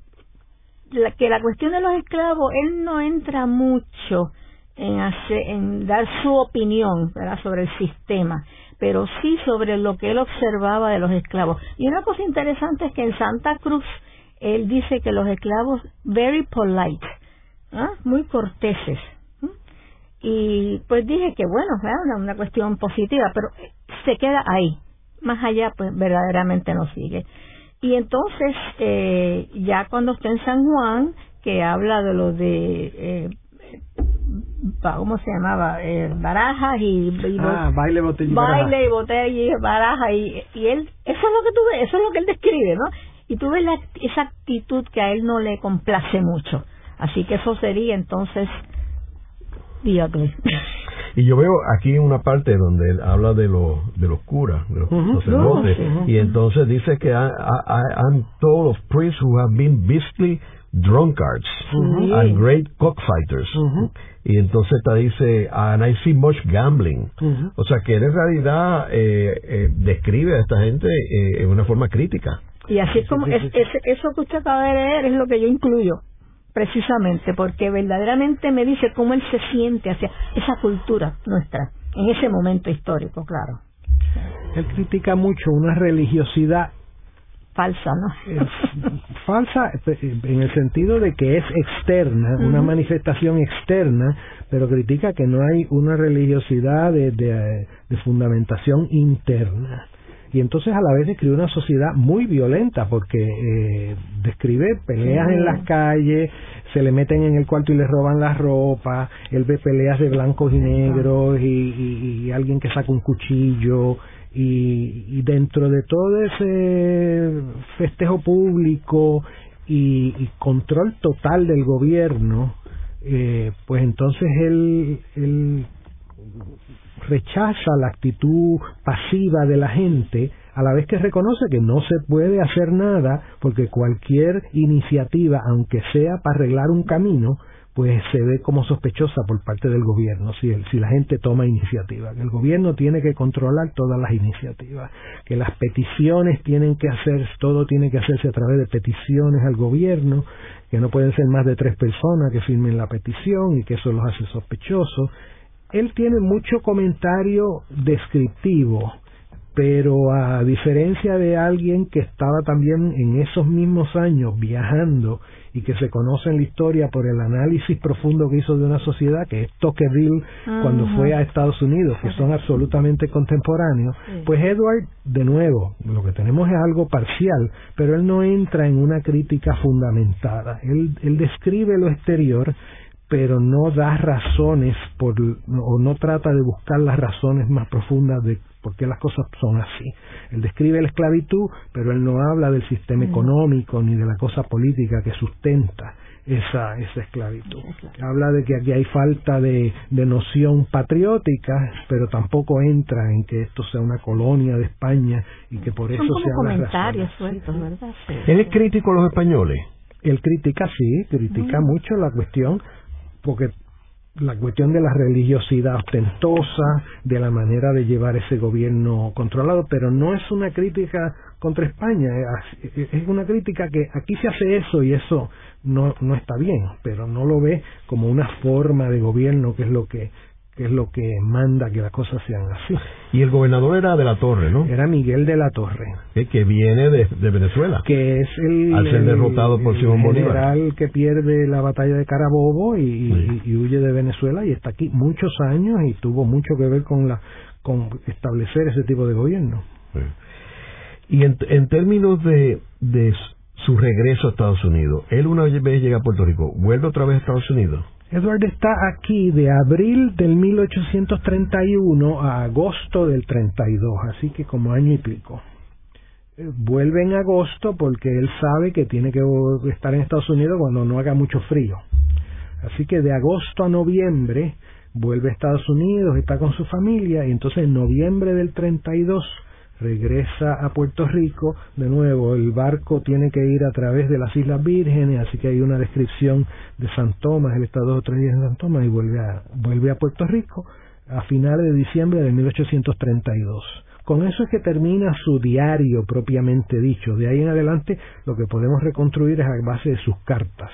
que la cuestión de los esclavos, él no entra mucho en, en dar su opinión sobre el sistema, pero sí sobre lo que él observaba de los esclavos. Y una cosa interesante es que en Santa Cruz él dice que los esclavos very polite, ¿ah? muy corteses. Y pues dije que bueno, era una cuestión positiva, pero se queda ahí. Más allá, pues verdaderamente no sigue. Y entonces, eh, ya cuando está en San Juan, que habla de lo de, eh, ¿cómo se llamaba? Eh, barajas y, ah, baile, botella baile y botella y baraja y, y él, eso es lo que tú ves, eso es lo que él describe, ¿no? Y tú ves la, esa actitud que a él no le complace mucho. Así que eso sería entonces Diocles. Y yo veo aquí una parte donde él habla de, los de los curas, de los sacerdotes, y entonces dice que I'm told of priests who have been beastly drunkards and great cockfighters. Y entonces te dice, and I see much gambling. O sea que él en realidad eh, eh, describe a esta gente eh, en una forma crítica. Y así es como, es, eso que usted acaba de leer es lo que yo incluyo precisamente porque verdaderamente me dice cómo él se siente hacia esa cultura nuestra en ese momento histórico, claro. Él critica mucho una religiosidad falsa, ¿no? falsa en el sentido de que es externa, una manifestación externa, pero critica que no hay una religiosidad de, de, fundamentación interna. Y entonces a la vez describe una sociedad muy violenta porque eh, describe peleas en las calles, se le meten en el cuarto y le roban la ropa, él ve peleas de blancos y negros y, y alguien que saca un cuchillo, y, dentro de todo ese festejo público y, control total del gobierno, eh, pues entonces él, él rechaza la actitud pasiva de la gente a la vez que reconoce que no se puede hacer nada porque cualquier iniciativa, aunque sea para arreglar un camino, pues se ve como sospechosa por parte del gobierno si, si la gente toma iniciativa. El gobierno tiene que controlar todas las iniciativas, que las peticiones tienen que hacer, todo tiene que hacerse a través de peticiones al gobierno, que no pueden ser más de tres personas que firmen la petición y que eso los hace sospechosos. Él tiene mucho comentario descriptivo, pero a diferencia de alguien que estaba también en esos mismos años viajando y que se conoce en la historia por el análisis profundo que hizo de una sociedad, que es Tocqueville cuando fue a Estados Unidos, que son absolutamente contemporáneos, pues Edward, de nuevo, lo que tenemos es algo parcial, pero él no entra en una crítica fundamentada. Él, él describe lo exterior, pero no da razones por, o no trata de buscar las razones más profundas de por qué las cosas son así. Él describe la esclavitud, pero él no habla del sistema económico ni de la cosa política que sustenta esa, esa esclavitud. Habla de que aquí hay falta de, de noción patriótica, pero tampoco entra en que esto sea una colonia de España y que por eso sea comentarios sueltos, ¿verdad? ¿Él es crítico a los españoles? Él critica, sí, critica mucho la cuestión porque la cuestión de la religiosidad ostentosa, de la manera de llevar ese gobierno controlado, pero no es una crítica contra España, es una crítica que aquí se hace eso y eso no, no está bien, pero no lo ve como una forma de gobierno que es lo que que es lo que manda que las cosas sean así. Y el gobernador era de la Torre, ¿no? Era Miguel de la Torre. Que, viene de, Venezuela. Que es el, Al ser derrotado por Simón general que pierde la batalla de Carabobo y, huye de Venezuela y está aquí muchos años y tuvo mucho que ver con la con establecer ese tipo de gobierno. Y en, en términos de, de su regreso a Estados Unidos, él una vez llega a Puerto Rico, ¿vuelve otra vez a Estados Unidos? Edward está aquí de abril del 1831 a agosto del 32, así que como año y pico. Eh, vuelve en agosto porque él sabe que tiene que estar en Estados Unidos cuando no haga mucho frío. Así que de agosto a noviembre vuelve a Estados Unidos, está con su familia y entonces en noviembre del 32 regresa a Puerto Rico, de nuevo el barco tiene que ir a través de las Islas Vírgenes, así que hay una descripción de San Tomás, él está dos o tres días en San Tomás y vuelve a, vuelve a Puerto Rico a finales de diciembre de 1832. Con eso es que termina su diario propiamente dicho. De ahí en adelante lo que podemos reconstruir es a base de sus cartas.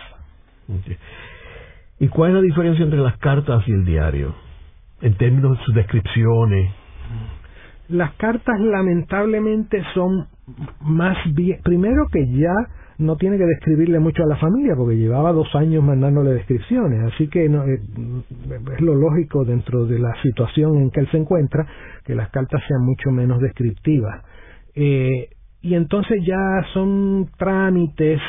¿Y cuál es la diferencia entre las cartas y el diario? En términos de sus descripciones. Las cartas lamentablemente son más bien, primero que ya no tiene que describirle mucho a la familia porque llevaba dos años mandándole descripciones, así que no, eh, es lo lógico dentro de la situación en que él se encuentra que las cartas sean mucho menos descriptivas. Eh, y entonces ya son trámites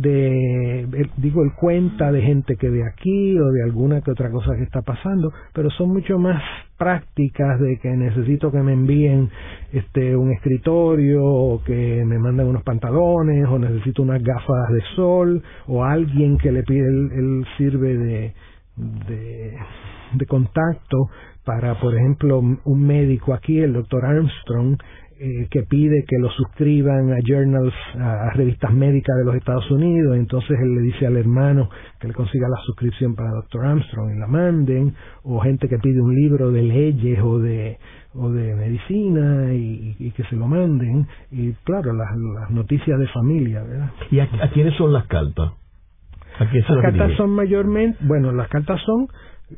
de, digo, el cuenta de gente que de aquí o de alguna que otra cosa que está pasando, pero son mucho más prácticas de que necesito que me envíen este un escritorio o que me manden unos pantalones o necesito unas gafas de sol o alguien que le pide, él, sirve de, de contacto para, por ejemplo, un médico aquí, el doctor Armstrong, eh, que pide que lo suscriban a journals, a, revistas médicas de los Estados Unidos, entonces él le dice al hermano que le consiga la suscripción para Dr. Armstrong y la manden, o gente que pide un libro de leyes o de o de medicina y, que se lo manden, y claro, las, las noticias de familia, ¿verdad? ¿Y a, quiénes son las cartas? las cartas son mayormente, bueno, las cartas son,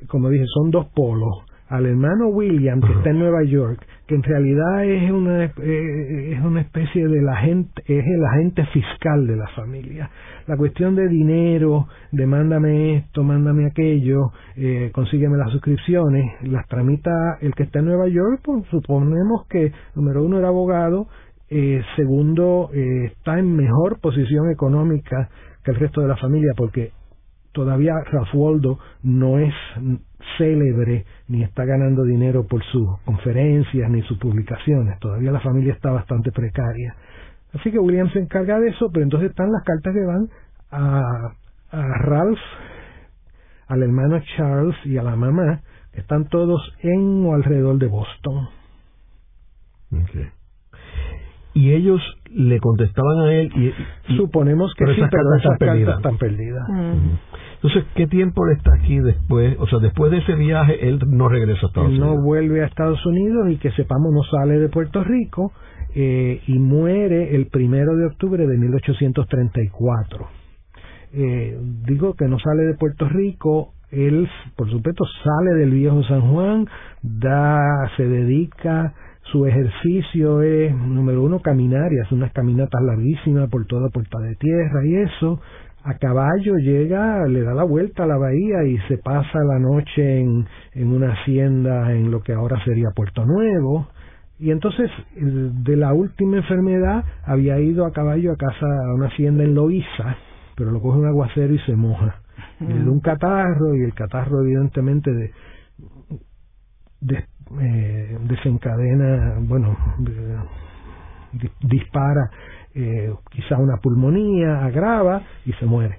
como dije, son dos polos. Al hermano William, que está en Nueva York, que en realidad es una es una especie de la es el agente fiscal de la familia. La cuestión de dinero de mándame esto mándame aquello eh, consígueme las suscripciones las tramita el que está en Nueva York pues suponemos que número uno era abogado eh, segundo eh, está en mejor posición económica que el resto de la familia porque todavía Ralph Waldo no es célebre ni está ganando dinero por sus conferencias ni sus publicaciones. Todavía la familia está bastante precaria. Así que William se encarga de eso, pero entonces están las cartas que van a, a Ralph, al hermano Charles y a la mamá, que están todos en o alrededor de Boston. Y ellos le contestaban a él y, suponemos que sí, pero esas cartas están perdidas. Entonces, ¿qué tiempo él está aquí después? O sea, después de ese viaje, él no regresa a Estados Unidos. No vuelve a Estados Unidos y que sepamos no sale de Puerto Rico eh, y muere el primero de octubre de 1834. Eh, digo que no sale de Puerto Rico, él, por supuesto, sale del viejo San Juan, da, se dedica, su ejercicio es, número uno, caminar y hace unas caminatas larguísimas por toda Puerta de Tierra y eso, a caballo llega, le da la vuelta a la bahía y se pasa la noche en, en una hacienda en lo que ahora sería Puerto Nuevo. Y entonces, de la última enfermedad, había ido a caballo a casa, a una hacienda en Loíza, pero lo coge un aguacero y se moja. le da un catarro y el catarro evidentemente de, eh, desencadena, bueno, dispara eh, quizá una pulmonía, agrava y se muere.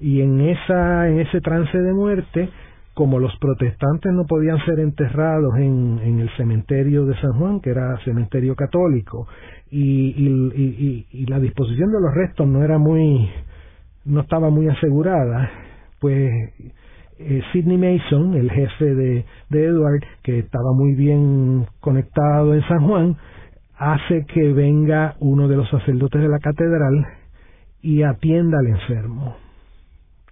Y en, esa, en ese trance de muerte, como los protestantes no podían ser enterrados en, en el cementerio de San Juan, que era cementerio católico, y, y, la disposición de los restos no era muy, no estaba muy asegurada, pues eh, Sidney Mason, el jefe de, de Edward, que estaba muy bien conectado en San Juan, hace que venga uno de los sacerdotes de la catedral y atienda al enfermo.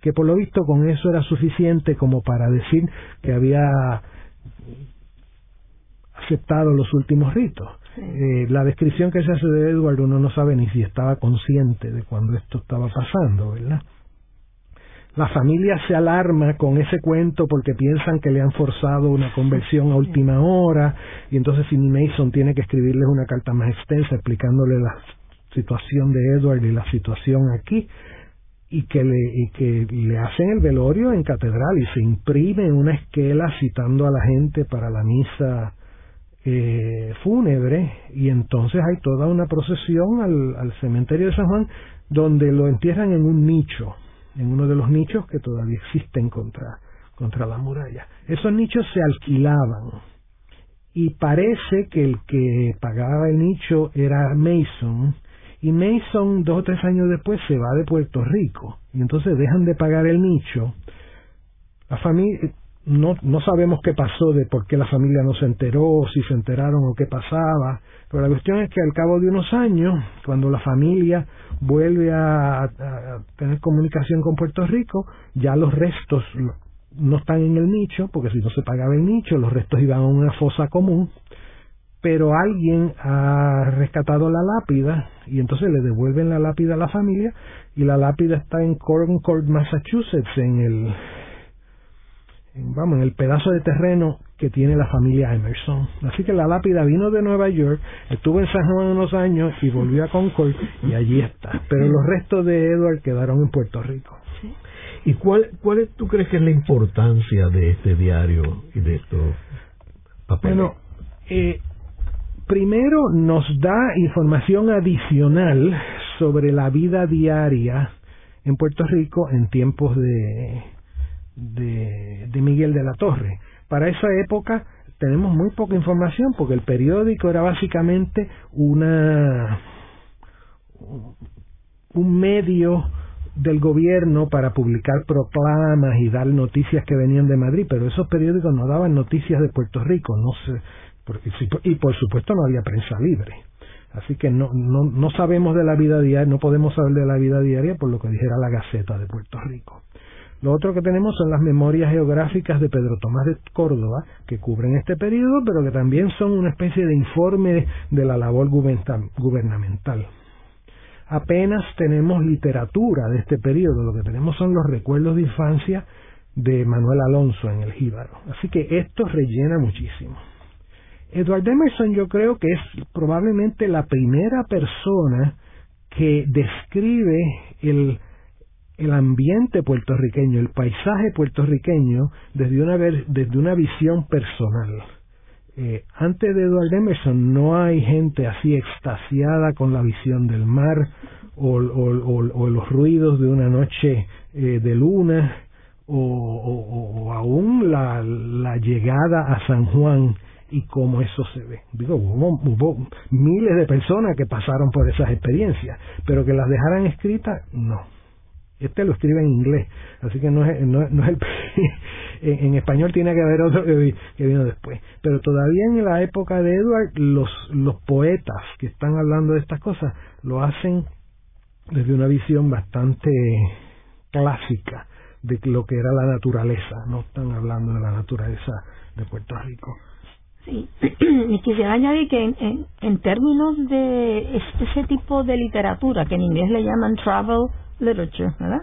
Que por lo visto con eso era suficiente como para decir que había aceptado los últimos ritos. Eh, la descripción que se hace de Edward uno no sabe ni si estaba consciente de cuando esto estaba pasando, ¿verdad? La familia se alarma con ese cuento porque piensan que le han forzado una conversión a última hora y entonces Sidney Mason tiene que escribirles una carta más extensa explicándole la situación de Edward y la situación aquí y que le, y que le hacen el velorio en catedral y se imprime una esquela citando a la gente para la misa eh, fúnebre y entonces hay toda una procesión al, al cementerio de San Juan donde lo entierran en un nicho en uno de los nichos que todavía existen contra, contra la muralla. Esos nichos se alquilaban y parece que el que pagaba el nicho era Mason y Mason dos o tres años después se va de Puerto Rico y entonces dejan de pagar el nicho. La familia no, no sabemos qué pasó de por qué la familia no se enteró, si se enteraron o qué pasaba, pero la cuestión es que al cabo de unos años, cuando la familia vuelve a, tener comunicación con Puerto Rico, ya los restos no están en el nicho, porque si no se pagaba el nicho, los restos iban a una fosa común, pero alguien ha rescatado la lápida y entonces le devuelven la lápida a la familia y la lápida está en Concord, Massachusetts, en el vamos, en el pedazo de terreno que tiene la familia Emerson. Así que la lápida vino de Nueva York, estuvo en San Juan unos años y volvió a Concord y allí está. Pero los restos de Edward quedaron en Puerto Rico. ¿Y cuál, cuál es, tú crees que es la importancia de este diario y de estos papeles? Bueno, eh, primero nos da información adicional sobre la vida diaria en Puerto Rico en tiempos de de, de Miguel de la Torre. Para esa época tenemos muy poca información porque el periódico era básicamente una un medio del gobierno para publicar proclamas y dar noticias que venían de Madrid, pero esos periódicos no daban noticias de Puerto Rico, no sé, y por supuesto no había prensa libre. Así que no, no, no sabemos de la vida diaria, no podemos saber de la vida diaria por lo que dijera la Gaceta de Puerto Rico. Lo otro que tenemos son las memorias geográficas de Pedro Tomás de Córdoba, que cubren este periodo, pero que también son una especie de informe de la labor gubernamental. Apenas tenemos literatura de este periodo, lo que tenemos son los recuerdos de infancia de Manuel Alonso en el Jíbaro. Así que esto rellena muchísimo. Edward Emerson yo creo que es probablemente la primera persona que describe el, el ambiente puertorriqueño, el paisaje puertorriqueño desde una, desde una visión personal. Eh, antes de Edward Emerson no hay gente así extasiada con la visión del mar o, los ruidos de una noche eh, de luna o, aún la, llegada a San Juan y cómo eso se ve. Digo, hubo, miles de personas que pasaron por esas experiencias, pero que las dejaran escritas, no. Este lo escribe en inglés, así que no es, no, es el... en, español tiene que haber otro que, vino después. Pero todavía en la época de Edward, los, los poetas que están hablando de estas cosas lo hacen desde una visión bastante clásica de lo que era la naturaleza, no están hablando de la naturaleza de Puerto Rico. Sí, y quisiera añadir que en, en, términos de ese tipo de literatura, que en inglés le llaman travel literature, ¿verdad?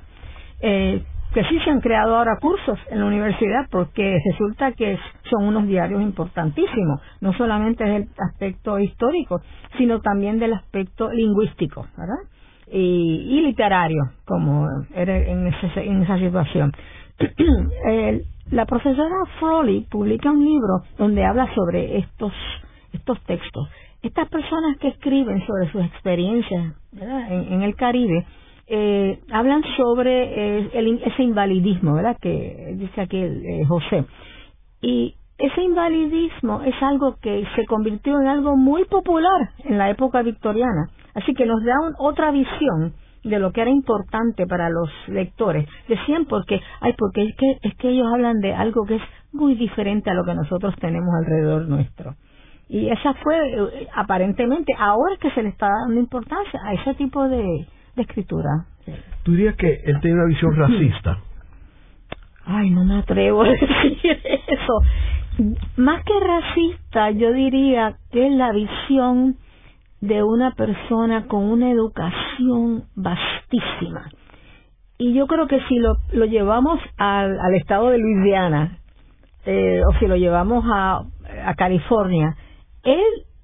Eh, que sí se han creado ahora cursos en la universidad porque resulta que son unos diarios importantísimos, no solamente del aspecto histórico, sino también del aspecto lingüístico, ¿verdad? Y, y literario, como era en, en esa situación. El, la profesora Froley publica un libro donde habla sobre estos, estos textos. Estas personas que escriben sobre sus experiencias En, el Caribe eh, hablan sobre eh, el, ese invalidismo, ¿verdad? Que dice aquí eh, José. Y ese invalidismo es algo que se convirtió en algo muy popular en la época victoriana. Así que nos da otra visión de lo que era importante para los lectores. Decían porque, ay, porque es que, es que ellos hablan de algo que es muy diferente a lo que nosotros tenemos alrededor nuestro. Y esa fue, eh, aparentemente, ahora que se le está dando importancia a ese tipo de, escritura. ¿Tú dirías que él tiene una visión racista? Ay, no me atrevo a decir eso. Más que racista, yo diría que es la visión de una persona con una educación vastísima. Y yo creo que si lo, lo llevamos al, al estado de Luisiana, eh, o si lo llevamos a, a California, él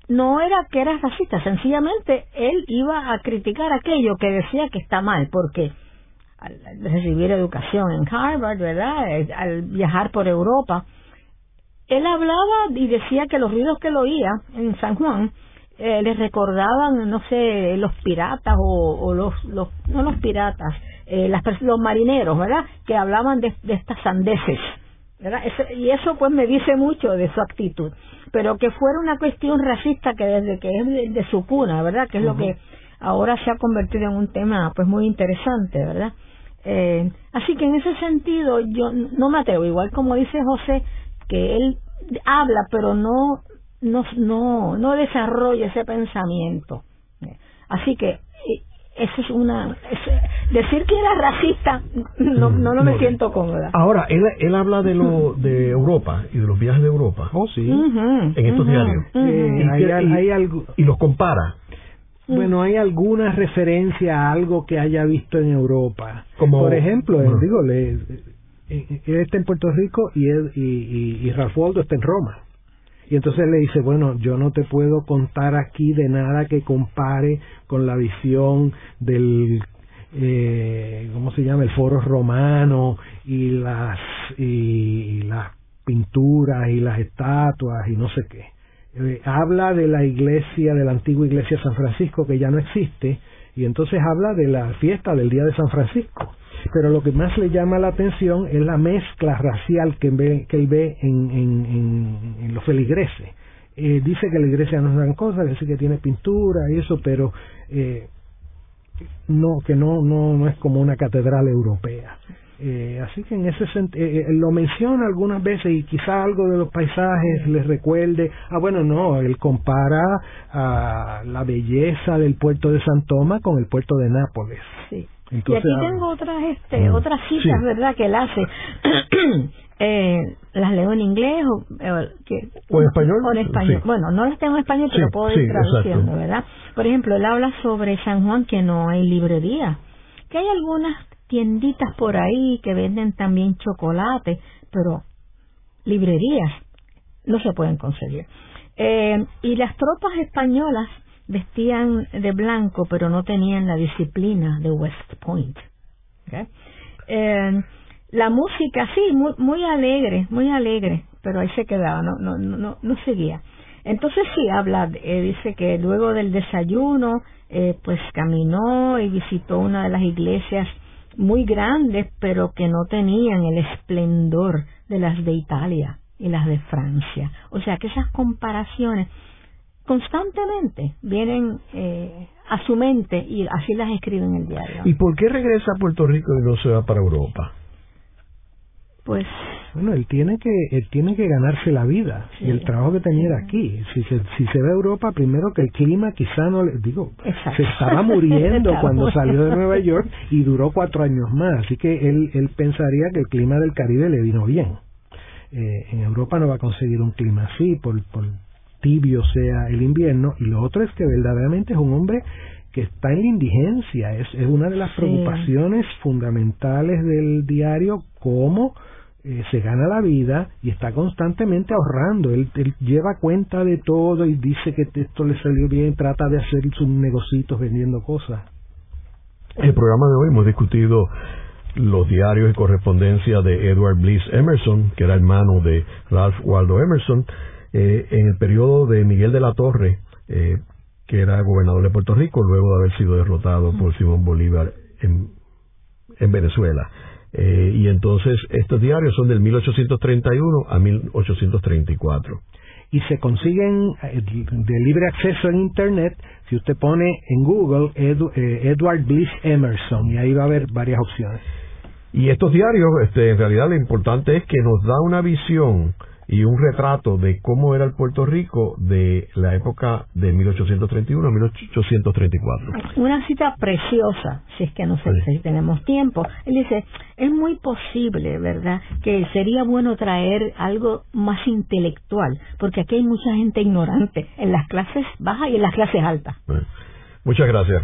no era que era racista, sencillamente él iba a criticar aquello que decía que está mal, porque al recibir educación en Harvard, ¿verdad? Eh, al viajar por Europa, él hablaba y decía que los ruidos que él oía en San Juan eh, les recordaban, no sé, los piratas o, los, los, no los piratas, eh, las, los marineros, ¿verdad? Que hablaban de, estas sandeces, ¿verdad? y eso pues me dice mucho de su actitud. Pero que fuera una cuestión racista que desde que es de, su cuna, ¿verdad? Que es lo que ahora se ha convertido en un tema pues muy interesante, ¿verdad? Eh, así que en ese sentido yo no me atrevo, igual como dice José, que él habla pero no no, no, no desarrolla ese pensamiento. Así que eh, eso es una decir que era racista no no, no me siento cómoda. Ahora él él habla de lo de Europa y de los viajes de Europa oh sí. En estos diarios. hay, algo. y los compara. Bueno, hay alguna referencia a algo que haya visto en Europa. Como, Por ejemplo, digo, le, él está en Puerto Rico y, él, y, y, y está en Roma. Y entonces le dice, bueno, yo no te puedo contar aquí de nada que compare con la visión del, eh, ¿cómo se llama? El foro romano y las, y, las pinturas y las estatuas y no sé qué. Eh, habla de la iglesia, de la antigua iglesia de San Francisco que ya no existe, y entonces habla de la fiesta del Día de San Francisco pero lo que más le llama la atención es la mezcla racial que, que él ve en, en, en, los feligreses. Eh, dice que la iglesia no es gran cosa, dice que tiene pintura y eso, pero eh, no que no, no no es como una catedral europea. Eh, así que en ese sentido, eh, eh, lo menciona algunas veces y quizá algo de los paisajes les recuerde. Ah, bueno, no, él compara a la belleza del puerto de San Tomás con el puerto de Nápoles. Sí. y aquí ah, tengo otras, este, otras citas, ¿verdad?, que él hace. eh, las leo en inglés o, que, en español. O en español. Bueno, no las tengo en español, pero puedo ir traduciendo, ¿verdad? Por ejemplo, él habla sobre San Juan que no hay librería, que hay algunas tienditas por ahí que venden también chocolate, pero librerías no se pueden conseguir. Eh, y las tropas españolas vestían de blanco, pero no tenían la disciplina de West Point. Eh, la música, sí, muy, muy alegre, muy alegre, pero ahí se quedaba, no, no, no, no seguía. Entonces sí habla, eh, dice que luego del desayuno, eh, pues caminó y visitó una de las iglesias muy grandes, pero que no tenían el esplendor de las de Italia y las de Francia. O sea que esas comparaciones constantemente vienen eh, a su mente y así las escribe en el diario. ¿Y por qué regresa a Puerto Rico y no se va para Europa? Pues bueno él tiene que él tiene que ganarse la vida y el trabajo que tenía aquí. Si se si se ve a Europa primero que el clima quizá no le digo se estaba muriendo cuando salió de Nueva York y duró cuatro años más. Así que él él pensaría que el clima del Caribe le vino bien. Eh, en Europa no va a conseguir un clima así por por tibio sea el invierno. Y lo otro es que verdaderamente es un hombre que está en la indigencia. Es, es una de las preocupaciones fundamentales del diario cómo eh, se gana la vida y está constantemente ahorrando. Él, lleva cuenta de todo y dice que esto le salió bien, trata de hacer sus negocios vendiendo cosas. El programa de hoy hemos discutido los diarios y correspondencia de Edward Bliss Emerson, que era hermano de Ralph Waldo Emerson, eh, en el periodo de Miguel de la Torre, eh, que era gobernador de Puerto Rico, luego de haber sido derrotado por Simón Bolívar en Venezuela. Eh, y entonces estos diarios son del 1831 a 1834. Y se consiguen eh, de libre acceso en Internet si usted pone en Google eh, Edward Bliss Emerson y ahí va a haber varias opciones. Y estos diarios, este, en realidad lo importante es que nos da una visión y un retrato de cómo era el Puerto Rico de la época de 1831 a 1834. Una cita preciosa, si es que no sé si tenemos tiempo. Él dice, es muy posible, ¿verdad?, que sería bueno traer algo más intelectual, porque aquí hay mucha gente ignorante en las clases bajas y en las clases altas. Muchas gracias.